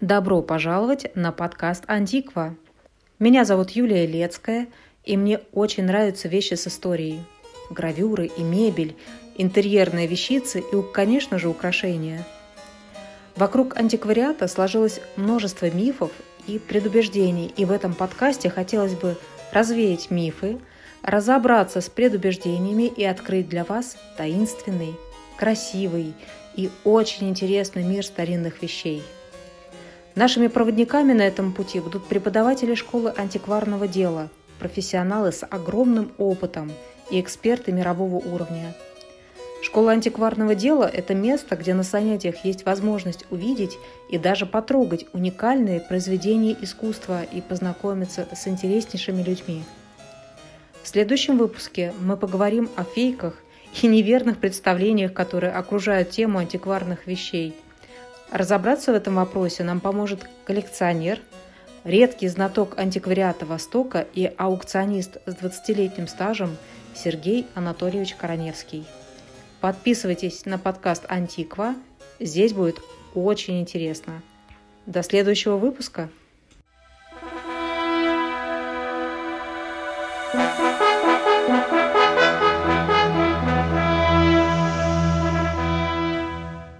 Добро пожаловать на подкаст «Антиква». Меня зовут Юлия Лецкая, и мне очень нравятся вещи с историей. Гравюры и мебель, интерьерные вещицы и, конечно же, украшения. Вокруг антиквариата сложилось множество мифов и предубеждений, и в этом подкасте хотелось бы развеять мифы, разобраться с предубеждениями и открыть для вас таинственный, красивый и очень интересный мир старинных вещей – Нашими проводниками на этом пути будут преподаватели школы антикварного дела, профессионалы с огромным опытом и эксперты мирового уровня. Школа антикварного дела – это место, где на занятиях есть возможность увидеть и даже потрогать уникальные произведения искусства и познакомиться с интереснейшими людьми. В следующем выпуске мы поговорим о фейках и неверных представлениях, которые окружают тему антикварных вещей – Разобраться в этом вопросе нам поможет коллекционер, редкий знаток антиквариата Востока и аукционист с 20-летним стажем Сергей Анатольевич Короневский. Подписывайтесь на подкаст «Антиква», здесь будет очень интересно. До следующего выпуска!